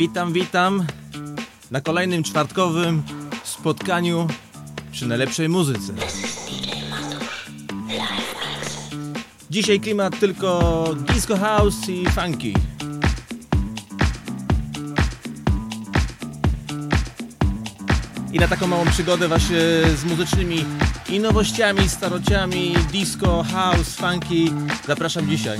Witam, witam na kolejnym czwartkowym spotkaniu przy najlepszej muzyce. Dzisiaj klimat tylko disco house i funky. I na taką małą przygodę właśnie z muzycznymi i nowościami, starociami, disco, house, funky zapraszam dzisiaj.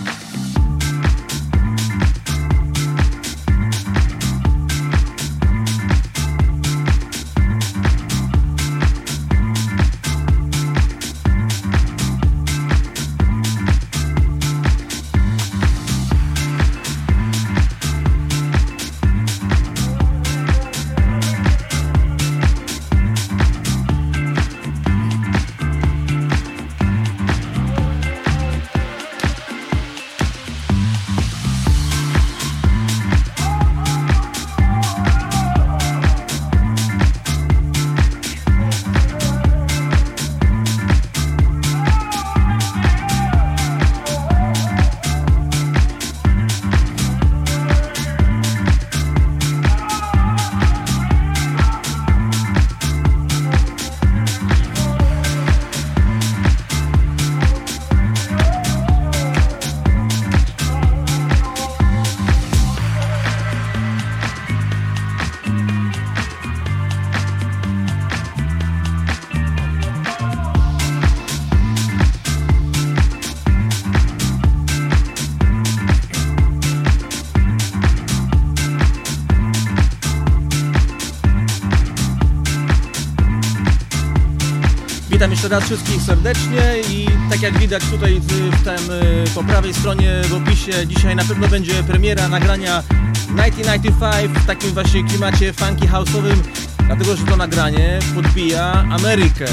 Raz wszystkich serdecznie i tak jak widać tutaj w, tym, y, po prawej stronie w opisie dzisiaj na pewno będzie premiera nagrania 1995 w takim właśnie klimacie funky house'owym, dlatego że to nagranie podbija Amerykę.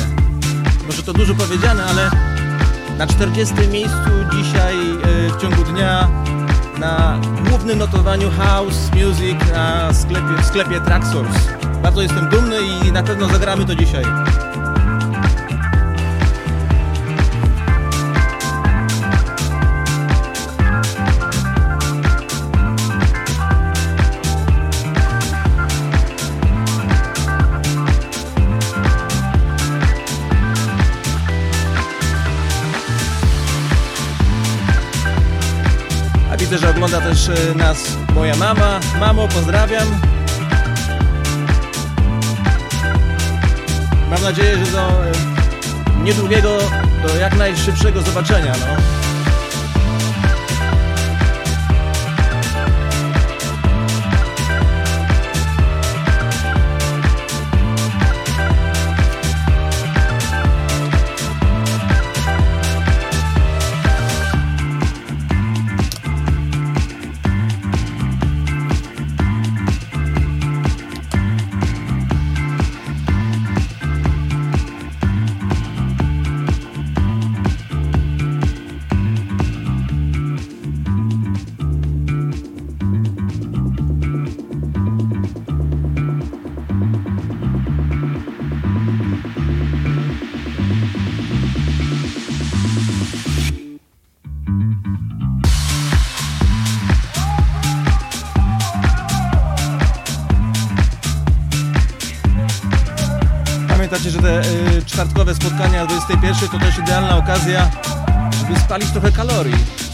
Może to dużo powiedziane, ale na 40 miejscu dzisiaj y, w ciągu dnia na głównym notowaniu House Music na sklepie, w sklepie Tracksource. Bardzo jestem dumny i na pewno zagramy to dzisiaj. Ogląda też e, nas moja mama. Mamo, pozdrawiam. Mam nadzieję, że do e, niedługiego, do jak najszybszego zobaczenia. No. O 21 to też idealna okazja, żeby spalić trochę kalorii.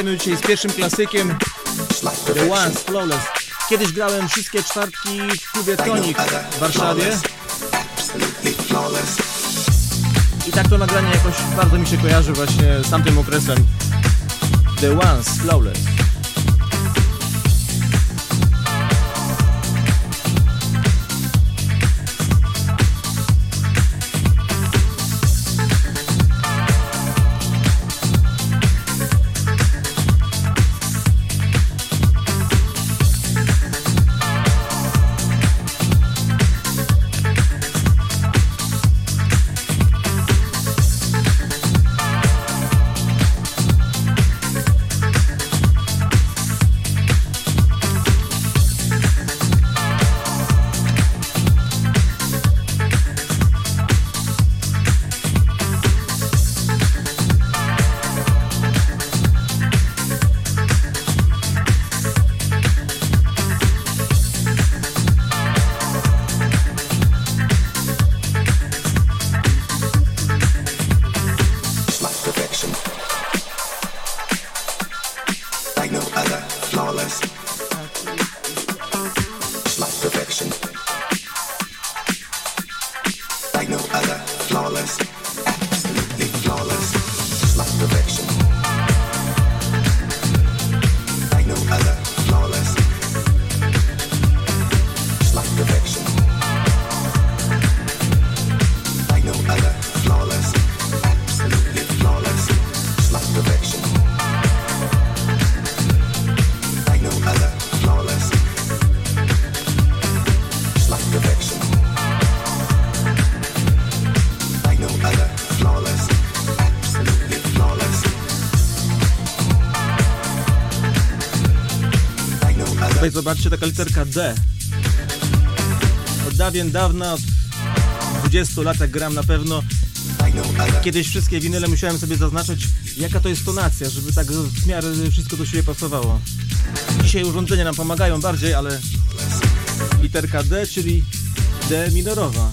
Jedziemy dzisiaj z pierwszym klasykiem The Ones Flawless. Kiedyś grałem wszystkie czwartki w klubie Tonic w Warszawie. I tak to nagranie jakoś bardzo mi się kojarzy właśnie z tamtym okresem. The Ones Flawless. Zobaczcie, taka literka D. Od dawien dawna, od 20 lat jak gram na pewno. Kiedyś wszystkie winyle musiałem sobie zaznaczać, jaka to jest tonacja, żeby tak w miarę wszystko do siebie pasowało. Dzisiaj urządzenia nam pomagają bardziej, ale literka D, czyli D minorowa.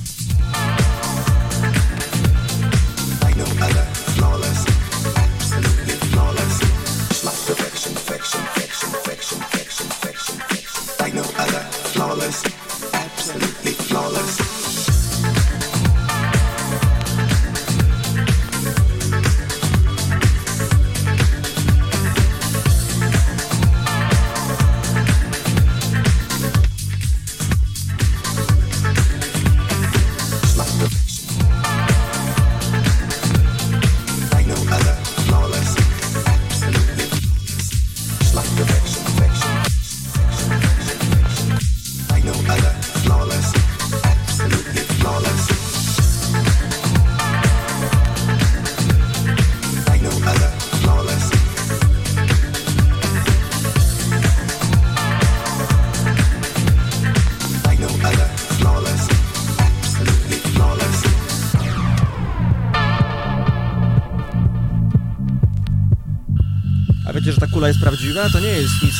Prawdziwa, to nie jest nic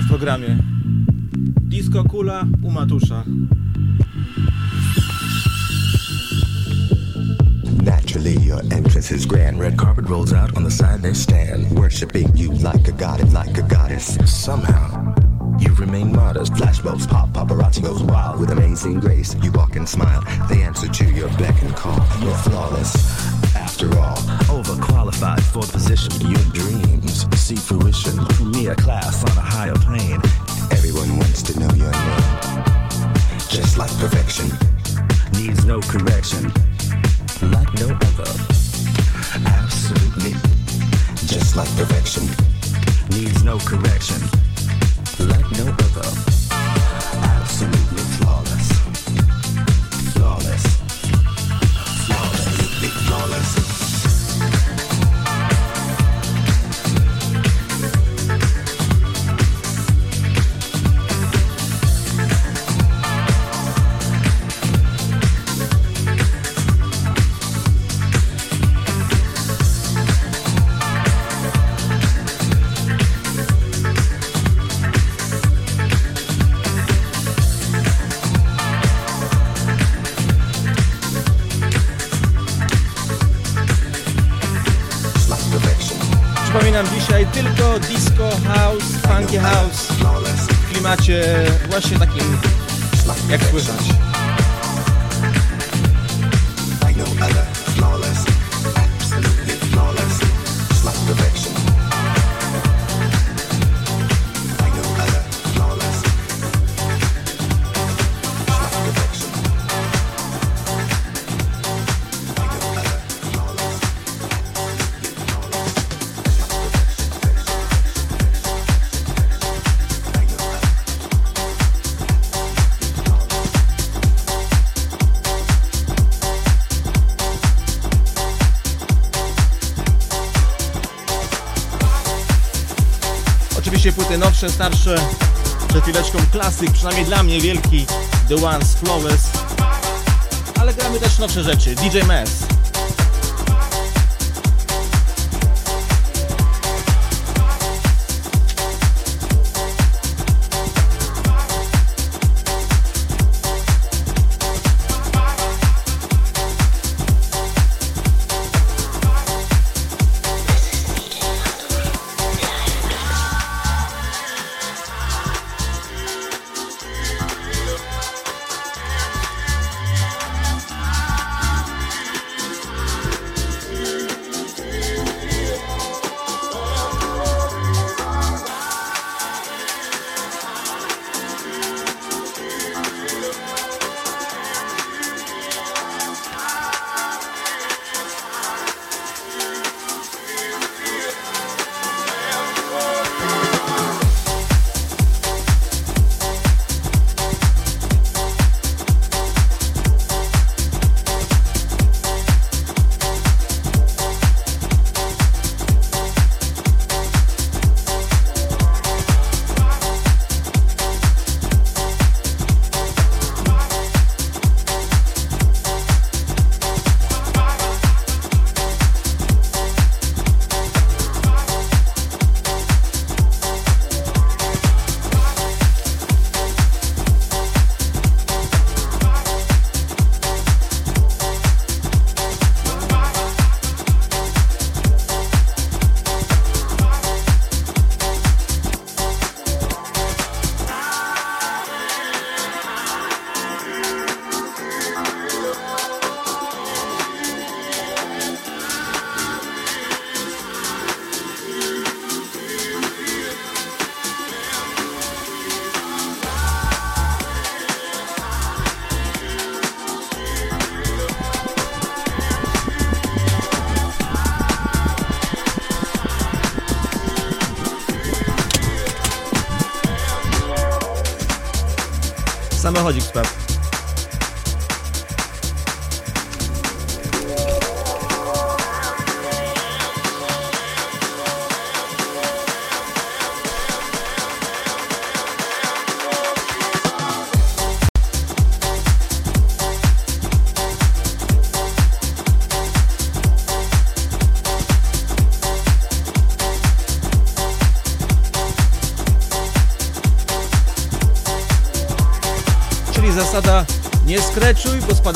w programie. Disco kula u Matusza. Naturally, your entrance is grand. Red carpet rolls out on the side they stand, worshiping you like a god and like a goddess. Somehow, you remain modest. Flashbulbs pop, paparazzi goes wild with amazing grace. You walk and smile, they answer to your beck and call. You're flawless, after all. Overqualified for the position. Your dreams see fruition. Me a class on a higher plane. Everyone wants to know your name. Just like perfection. Needs no correction. Like no właśnie takim jak słychać. Starsze. Przed chwileczką klasyk, przynajmniej dla mnie wielki The Ones Flawless. Ale gramy też nowsze rzeczy. DJ Mess. Technology Club.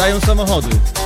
Spadają samochody.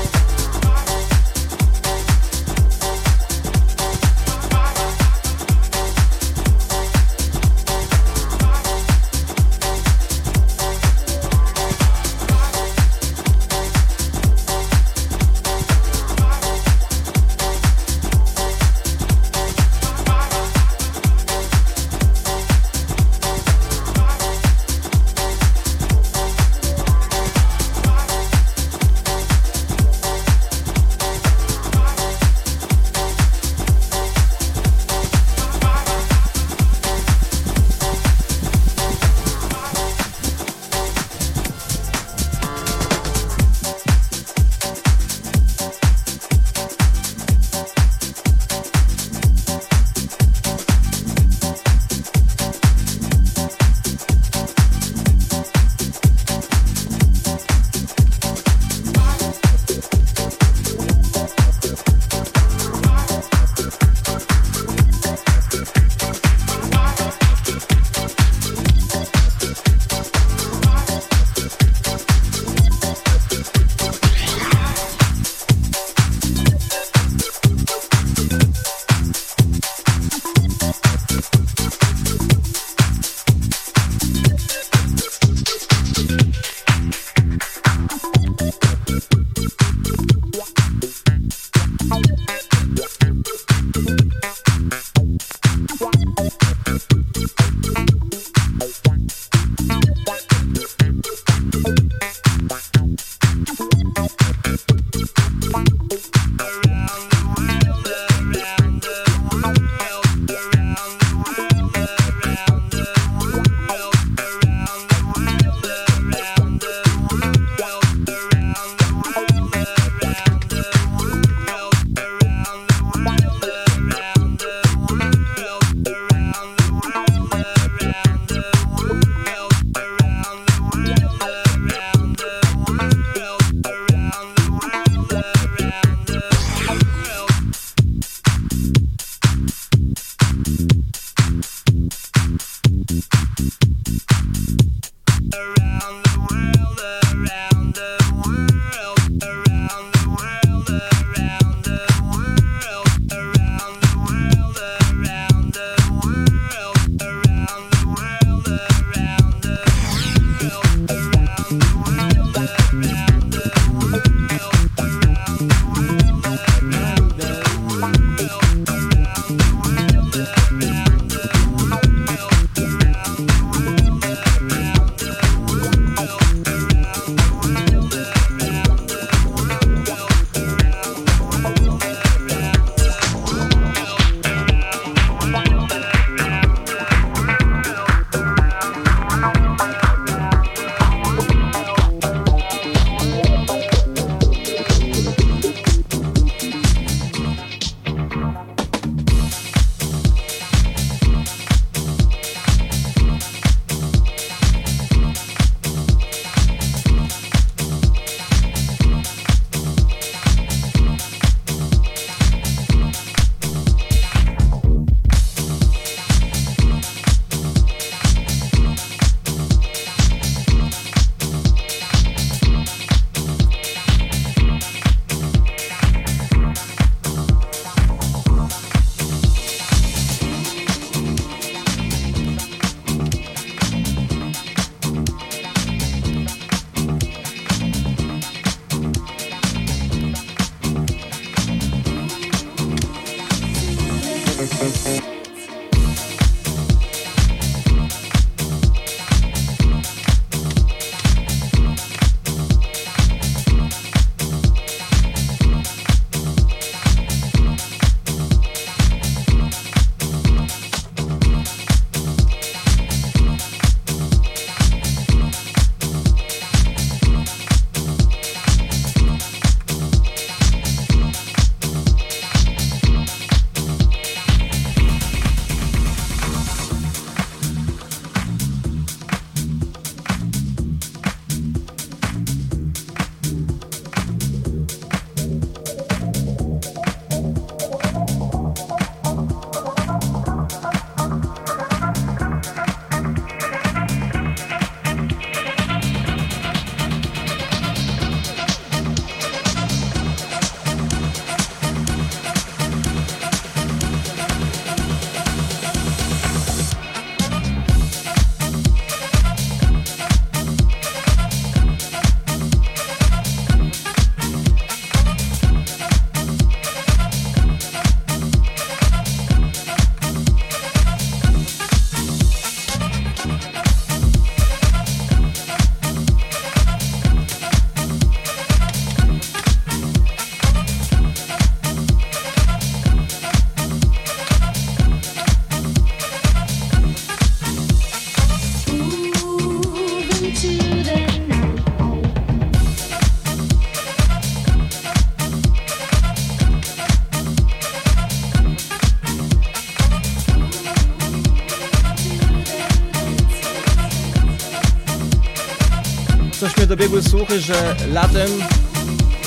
Słuchy, że latem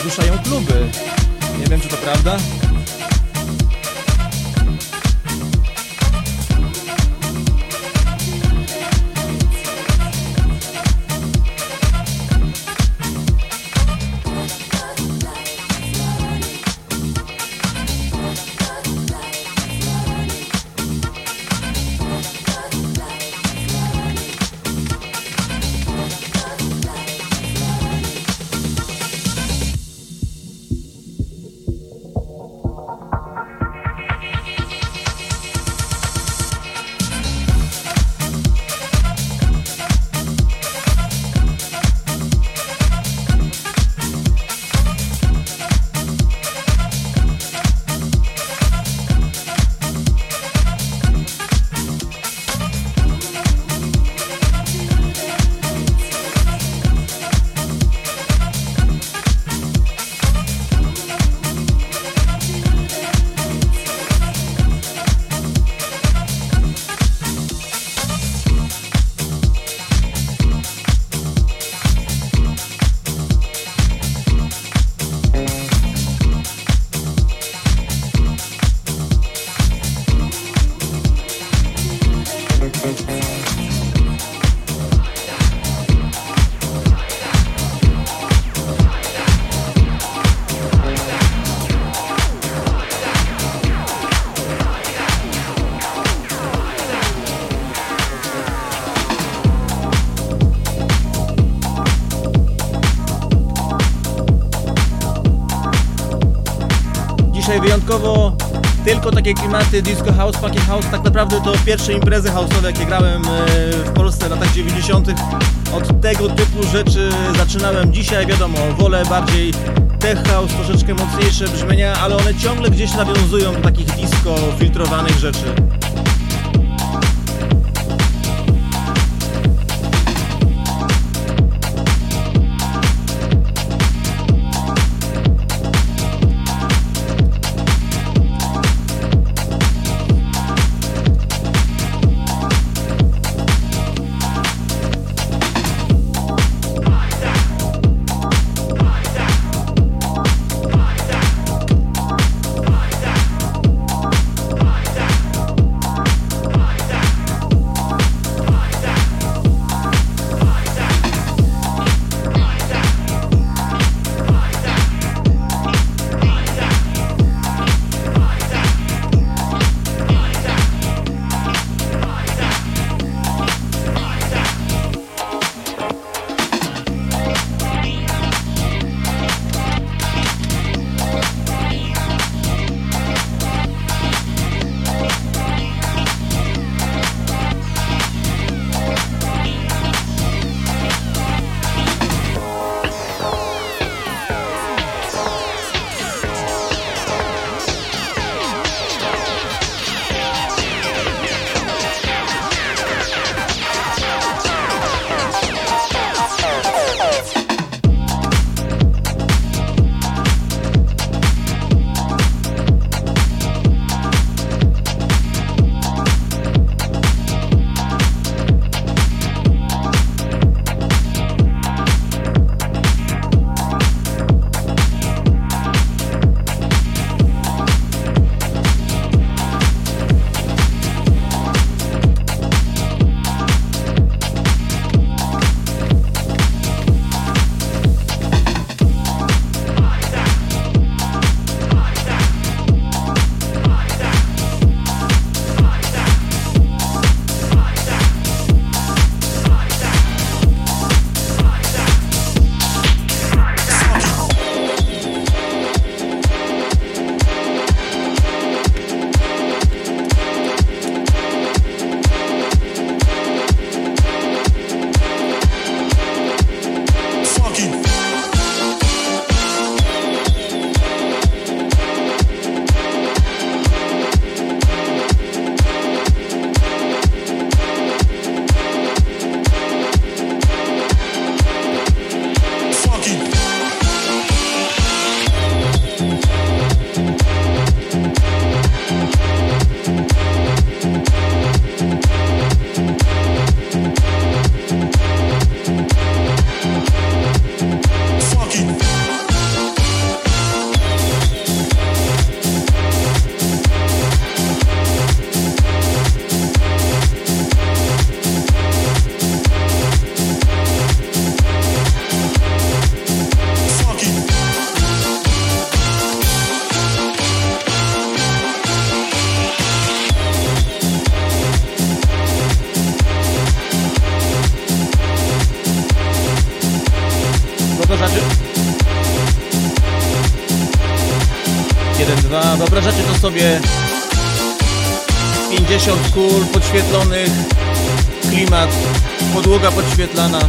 ruszają kluby. Nie wiem, czy to prawda. Tylko takie klimaty disco house, funky house. Tak naprawdę to pierwsze imprezy house'owe, jakie grałem e, w Polsce w latach 90. Od tego typu rzeczy zaczynałem dzisiaj, wiadomo, wolę bardziej tech house, troszeczkę mocniejsze brzmienia, ale one ciągle gdzieś nawiązują do takich disco filtrowanych rzeczy. Wyobrażacie to sobie 50 kul podświetlonych, klimat, podłoga podświetlana.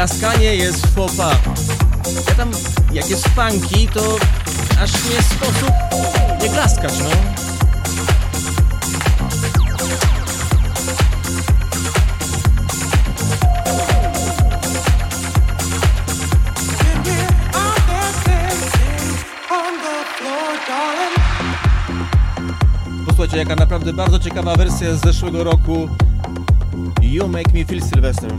Klaskanie jest pas. Ja tam, jak jest funky, to aż nie sposób nie klaskać, no. Posłuchajcie, jaka naprawdę bardzo ciekawa wersja z zeszłego roku You Make Me Feel Sylvester.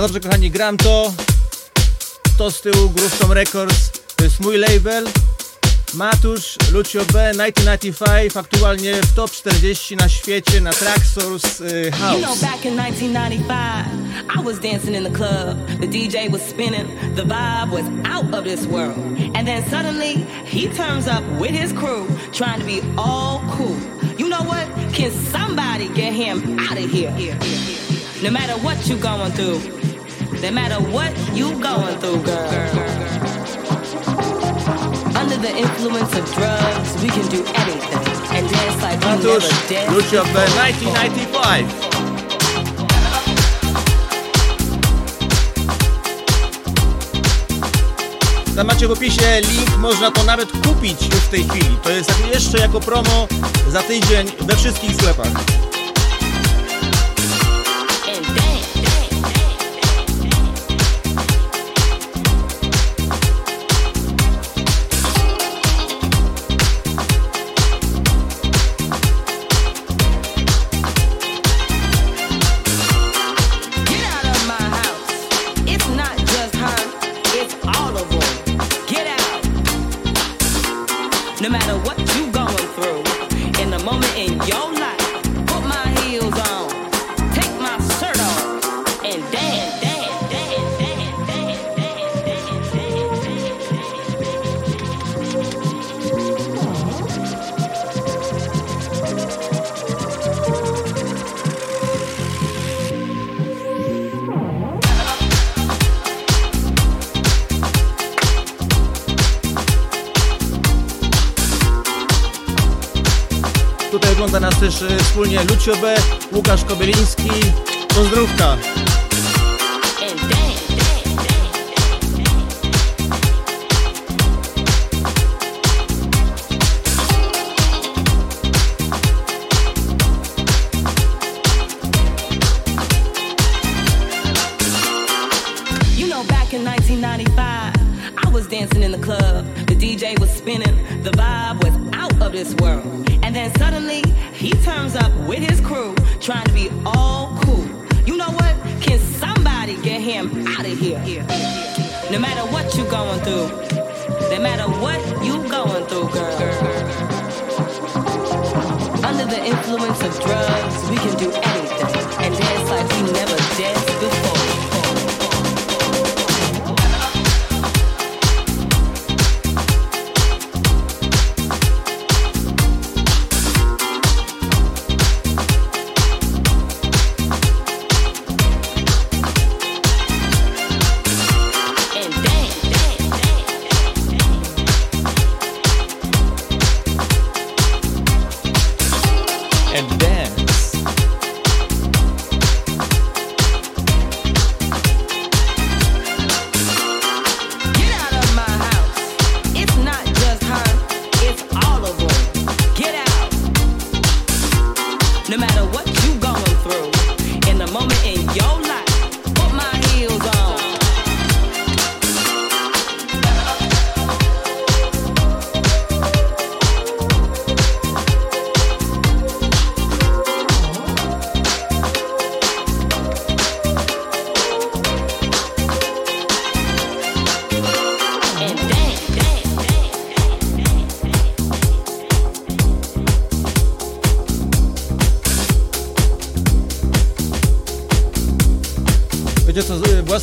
No dobrze kochani, gram to. To z tyłu Groove Records. To jest mój label. Matusz, Lucio B, 1995, aktualnie w top 40 na świecie na Traxsource y, House. You know, back in 1995, I was dancing in the club, the DJ was spinning, the vibe was out of this world. And then suddenly, he turns up with his crew, trying to be all cool. You know what? Can somebody get him out of here? No matter what you going through, no matter what you going through, girl. Under the influence of drugs, we can do anything and dance like we never danced of 1995. Tam macie w opisie link, można to nawet kupić już w tej chwili. To jest jeszcze jako promo za tydzień we wszystkich sklepach. Też e, wspólnie Lucio B, Łukasz Kobyliński. Pozdrówka!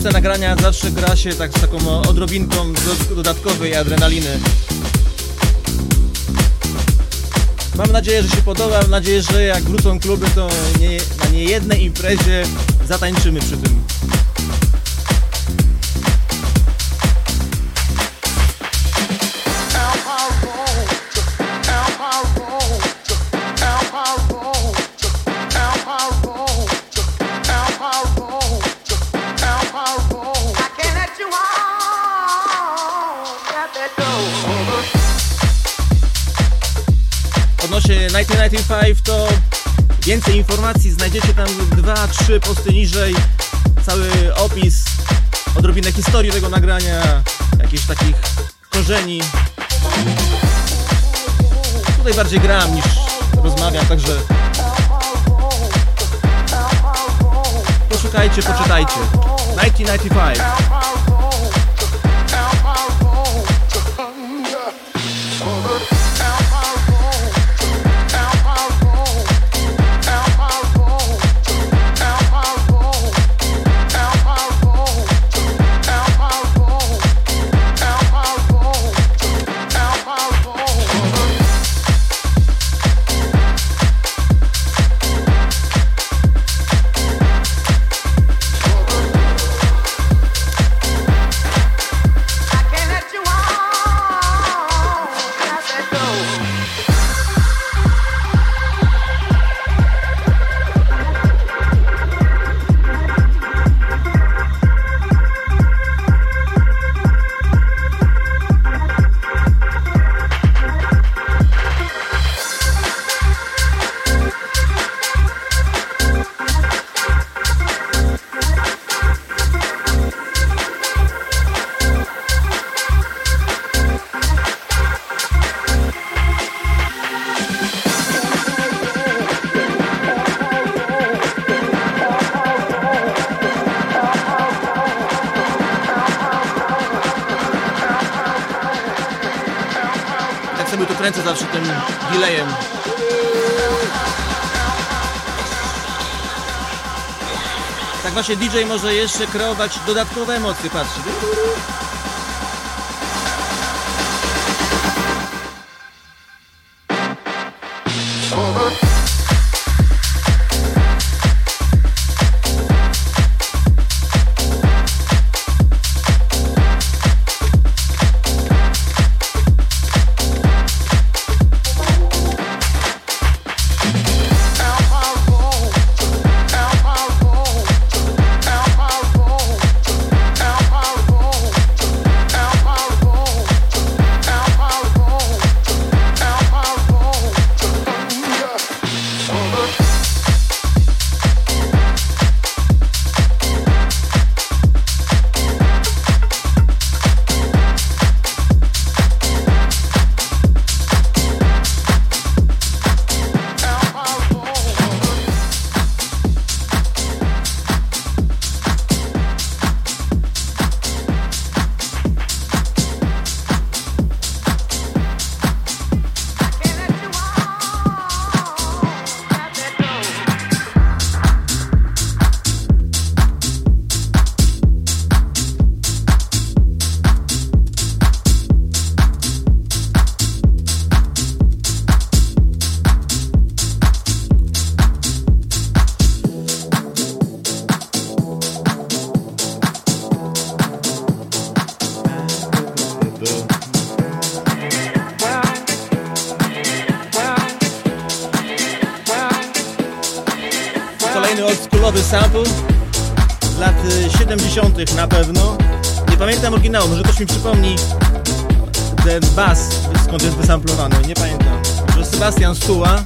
Własne nagrania zawsze gra się tak z taką odrobinką dodatkowej adrenaliny. Mam nadzieję, że się podoba, mam nadzieję, że jak wrócą kluby, to nie, na niejednej imprezie zatańczymy przy tym. Odnośnie 1995 to więcej informacji znajdziecie tam 2-3 posty niżej cały opis odrobinę historii tego nagrania jakichś takich korzeni tutaj bardziej gram niż rozmawiam także poszukajcie, poczytajcie. 1995. właśnie DJ może jeszcze kreować dodatkowe emocje, patrzcie. Na pewno. Nie pamiętam oryginału, może ktoś mi przypomni ten bas, skąd jest wysamplowany, nie pamiętam. Że Sebastian Stuła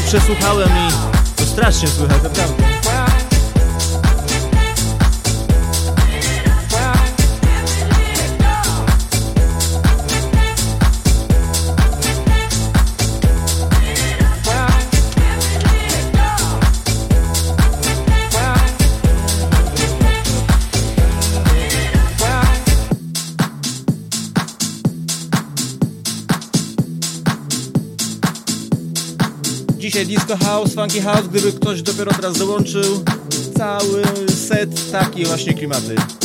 przesłuchałem i to strasznie słychać, naprawdę. Dzisiaj disco house, funky house, gdyby ktoś dopiero teraz dołączył. Cały set takie właśnie klimaty.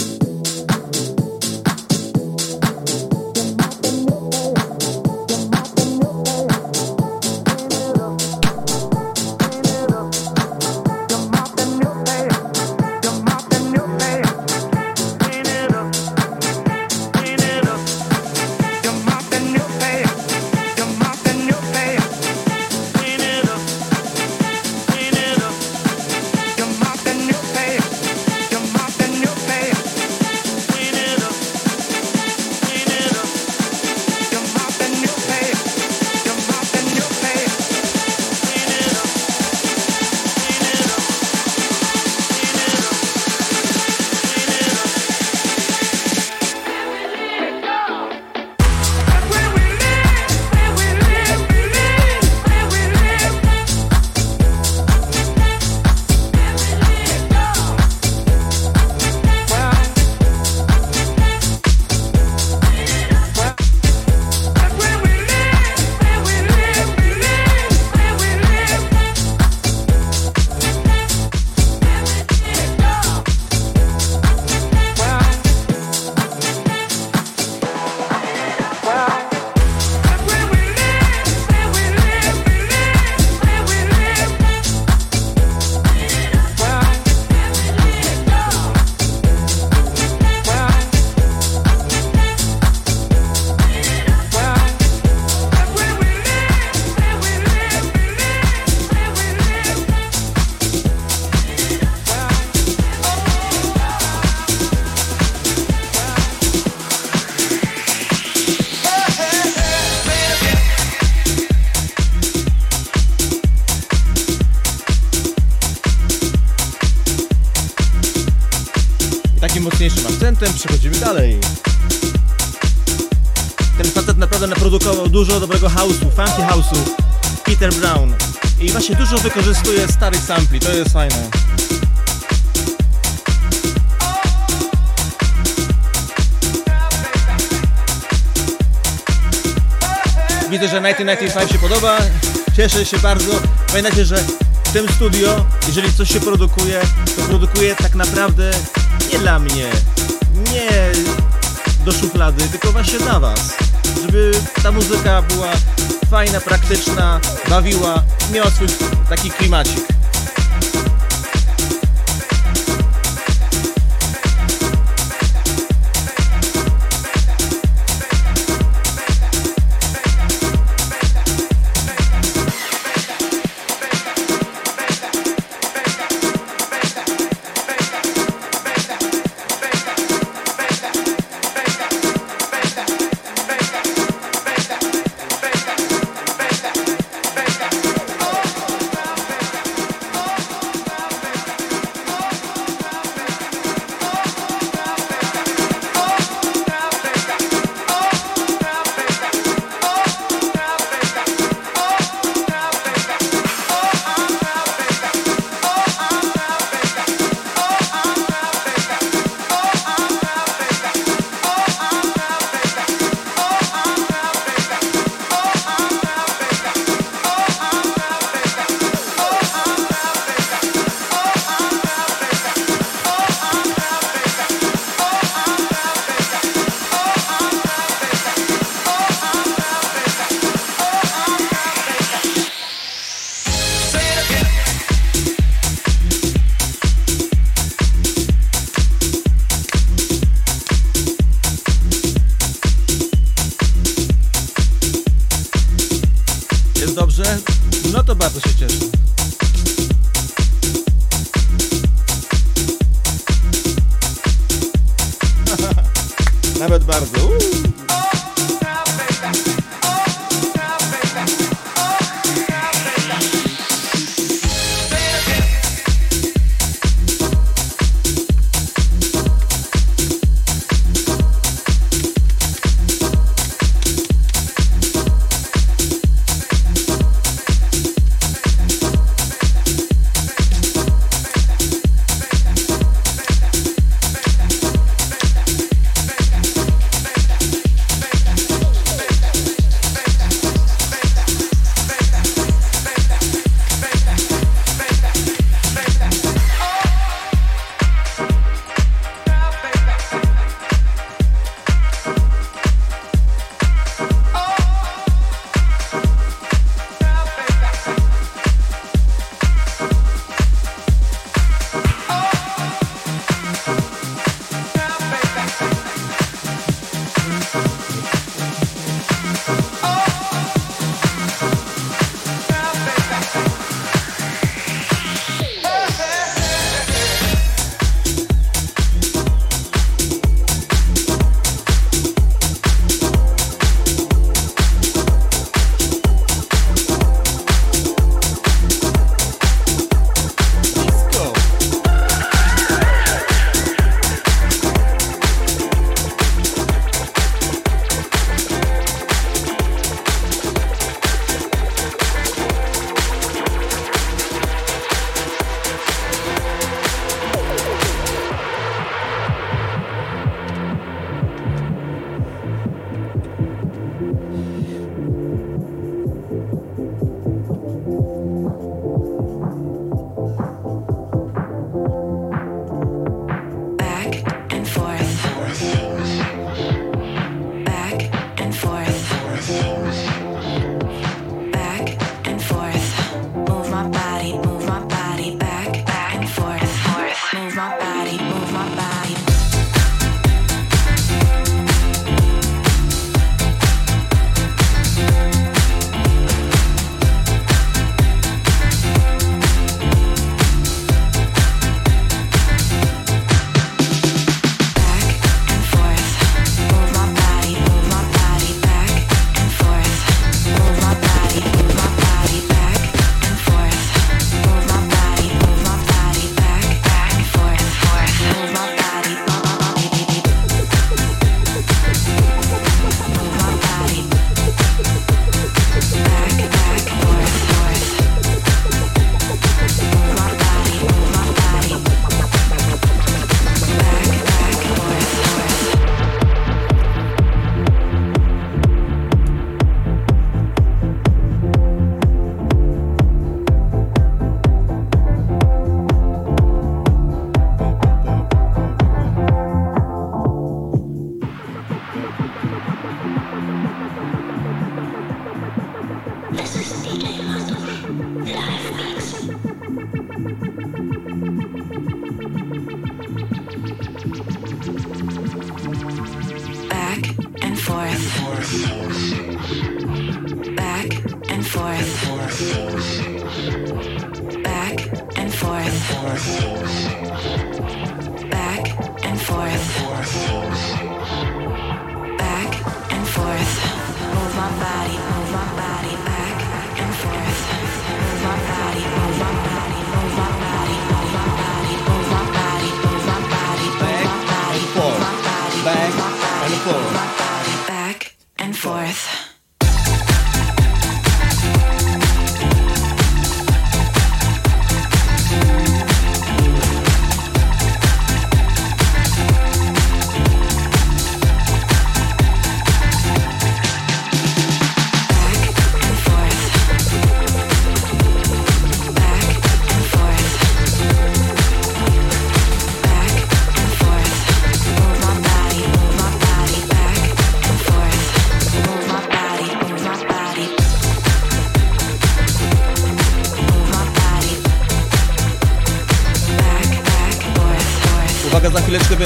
Wykorzystuje starych sampli, to jest fajne. Widzę, że 1995 się podoba. Cieszę się bardzo. Pamiętajcie, że w tym studio, jeżeli coś się produkuje, to produkuje tak naprawdę nie dla mnie, nie do szuflady, tylko właśnie dla Was. Żeby ta muzyka była fajna, praktyczna, bawiła, miała swój taki klimacik.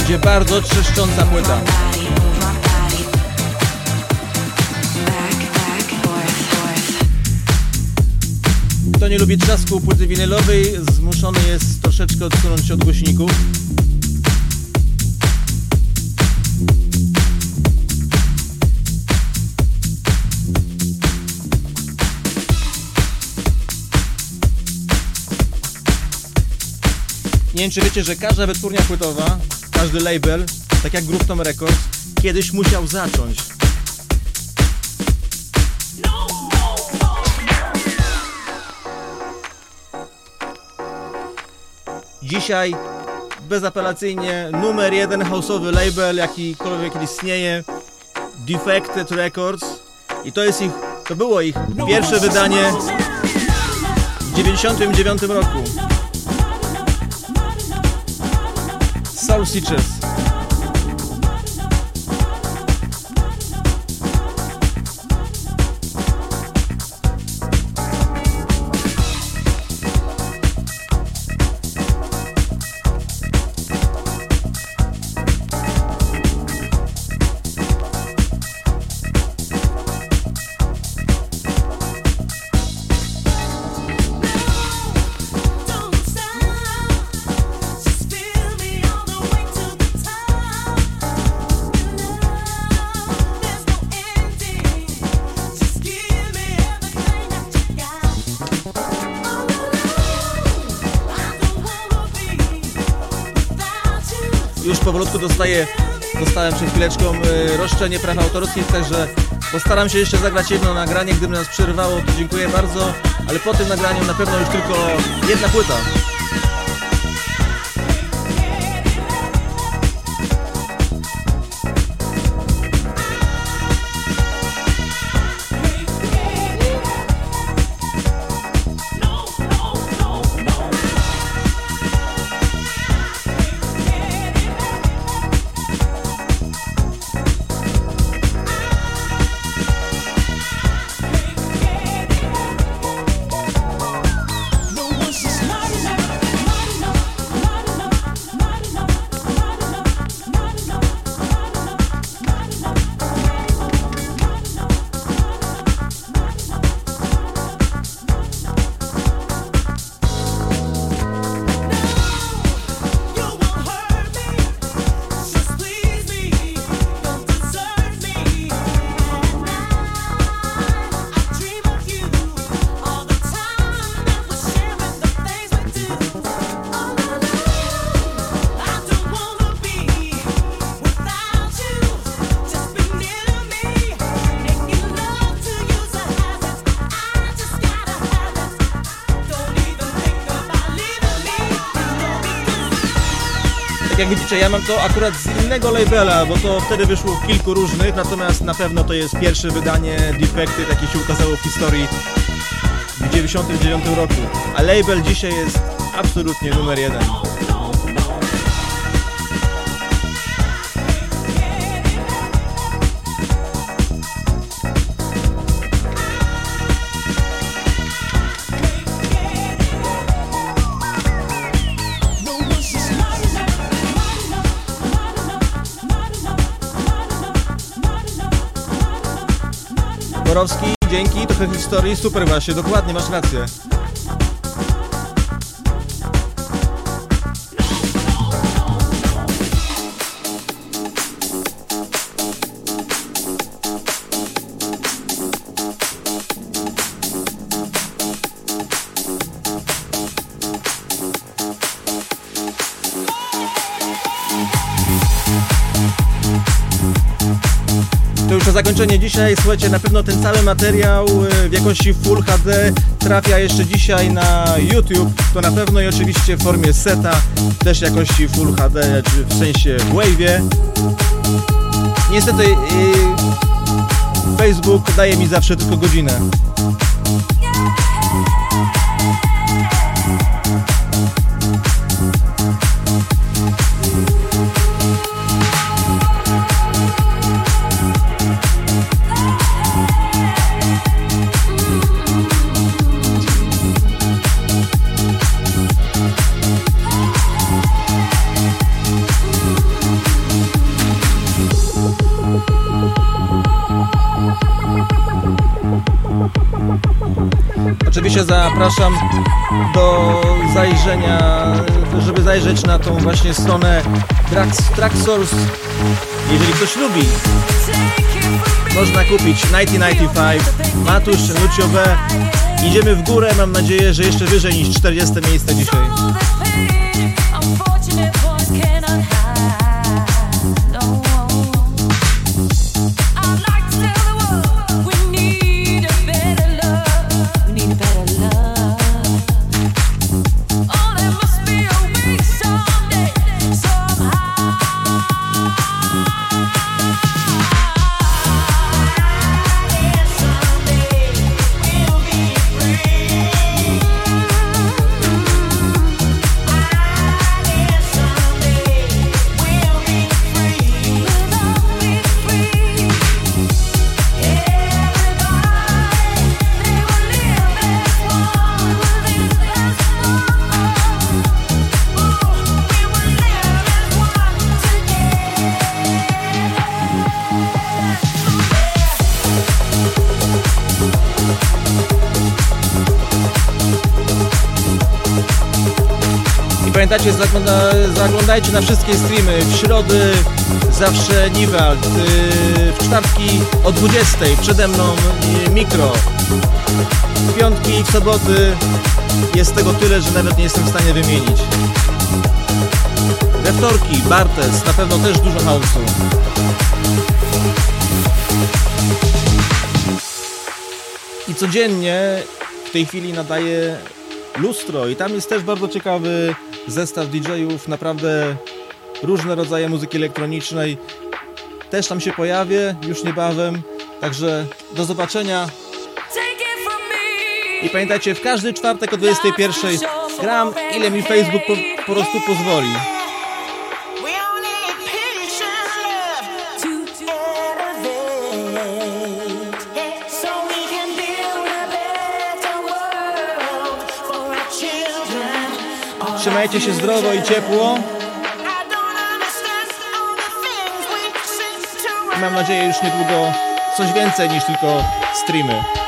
Będzie bardzo czyszcząca płyta. Kto nie lubi trzasku płyty winylowej, zmuszony jest troszeczkę odsunąć się od głośników. Nie wiem czy wiecie, że każda wytwórnia płytowa każdy label, tak jak Groove Tom Records, kiedyś musiał zacząć. Dzisiaj bezapelacyjnie numer jeden houseowy label, jakikolwiek istnieje, Defected Records i to jest ich, to było ich pierwsze wydanie w 99 roku. sausages. Dostaję, dostałem przed chwileczką y, roszczenie praw autorskich, także postaram się jeszcze zagrać jedno nagranie, gdyby nas przerwało, to dziękuję bardzo, ale po tym nagraniu na pewno już tylko jedna płyta. Widzicie, ja mam to akurat z innego labela, bo to wtedy wyszło w kilku różnych, natomiast na pewno to jest pierwsze wydanie Defected, jakie się ukazało w historii w 99 roku. A label dzisiaj jest absolutnie numer jeden. Dzięki, trochę historii, super właśnie, dokładnie, masz rację. Zakończenie dzisiaj. Słuchajcie, na pewno ten cały materiał y, w jakości Full HD trafia jeszcze dzisiaj na YouTube. To na pewno i oczywiście w formie seta, też jakości Full HD, w sensie Wave'ie. Niestety yy, Facebook daje mi zawsze tylko godzinę. Oczywiście zapraszam do zajrzenia, żeby zajrzeć na tą właśnie stronę Tracksource. Jeżeli ktoś lubi, można kupić 1995, Matusz, Lucio. Idziemy w górę, mam nadzieję, że jeszcze wyżej niż 40 miejsce dzisiaj. Pamiętacie, zagląda, zaglądajcie na wszystkie streamy. W środy zawsze Niwald, w czwartki o 20 przede mną y, Mikro. W piątki i w soboty jest tego tyle, że nawet nie jestem w stanie wymienić. We wtorki Bartes, na pewno też dużo hałsu. I codziennie w tej chwili nadaje lustro i tam jest też bardzo ciekawy zestaw DJ-ów, naprawdę różne rodzaje muzyki elektronicznej. Też tam się pojawię już niebawem, także do zobaczenia. I pamiętajcie, w każdy czwartek o 21 gram ile mi Facebook po, po prostu pozwoli. Trzymajcie się zdrowo i ciepło. Mam nadzieję już niedługo coś więcej niż tylko streamy.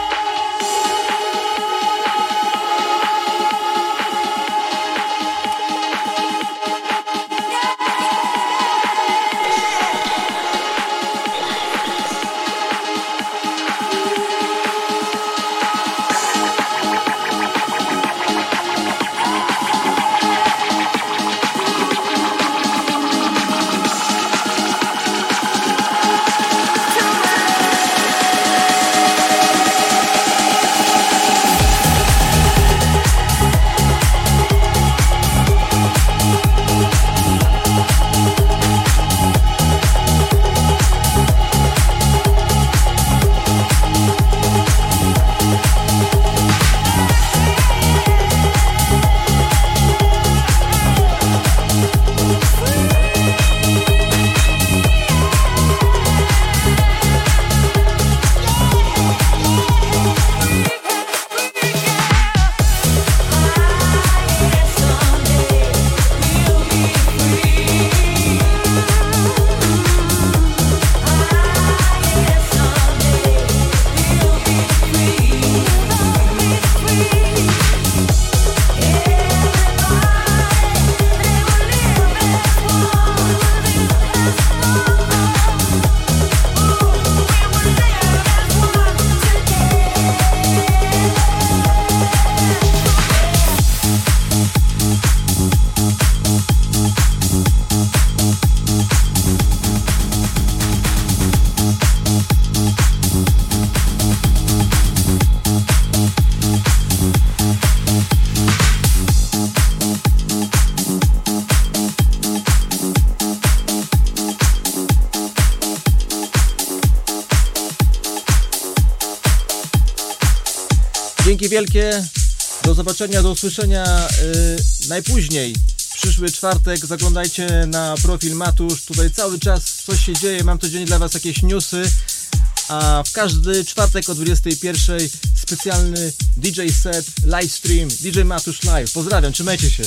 Wielkie. Do zobaczenia, do usłyszenia yy, najpóźniej. Przyszły czwartek zaglądajcie na profil Matusz. Tutaj cały czas coś się dzieje. Mam codziennie dla Was jakieś newsy. A w każdy czwartek o 21 specjalny DJ set, live stream, DJ Matusz Live. Pozdrawiam, trzymajcie się.